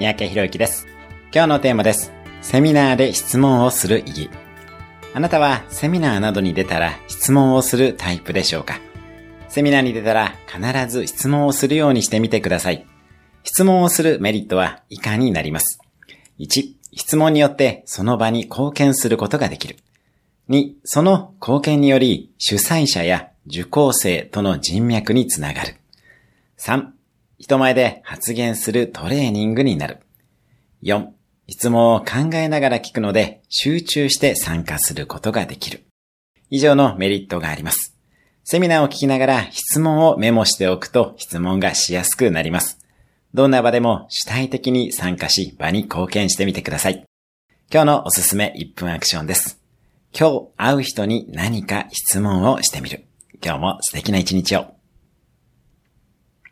三宅博之です。今日のテーマです。セミナーで質問をする意義。あなたはセミナーなどに出たら質問をするタイプでしょうか？セミナーに出たら必ず質問をするようにしてみてください。質問をするメリットは以下になります？1、質問によってその場に貢献することができる。2、その貢献により主催者や受講生との人脈につながる。3、人前で発言するトレーニングになる。4、質問を考えながら聞くので集中して参加することができる。以上のメリットがあります。セミナーを聞きながら質問をメモしておくと質問がしやすくなります。どんな場でも主体的に参加し場に貢献してみてください。今日のおすすめ1分アクションです。今日会う人に何か質問をしてみる。今日も素敵な一日を。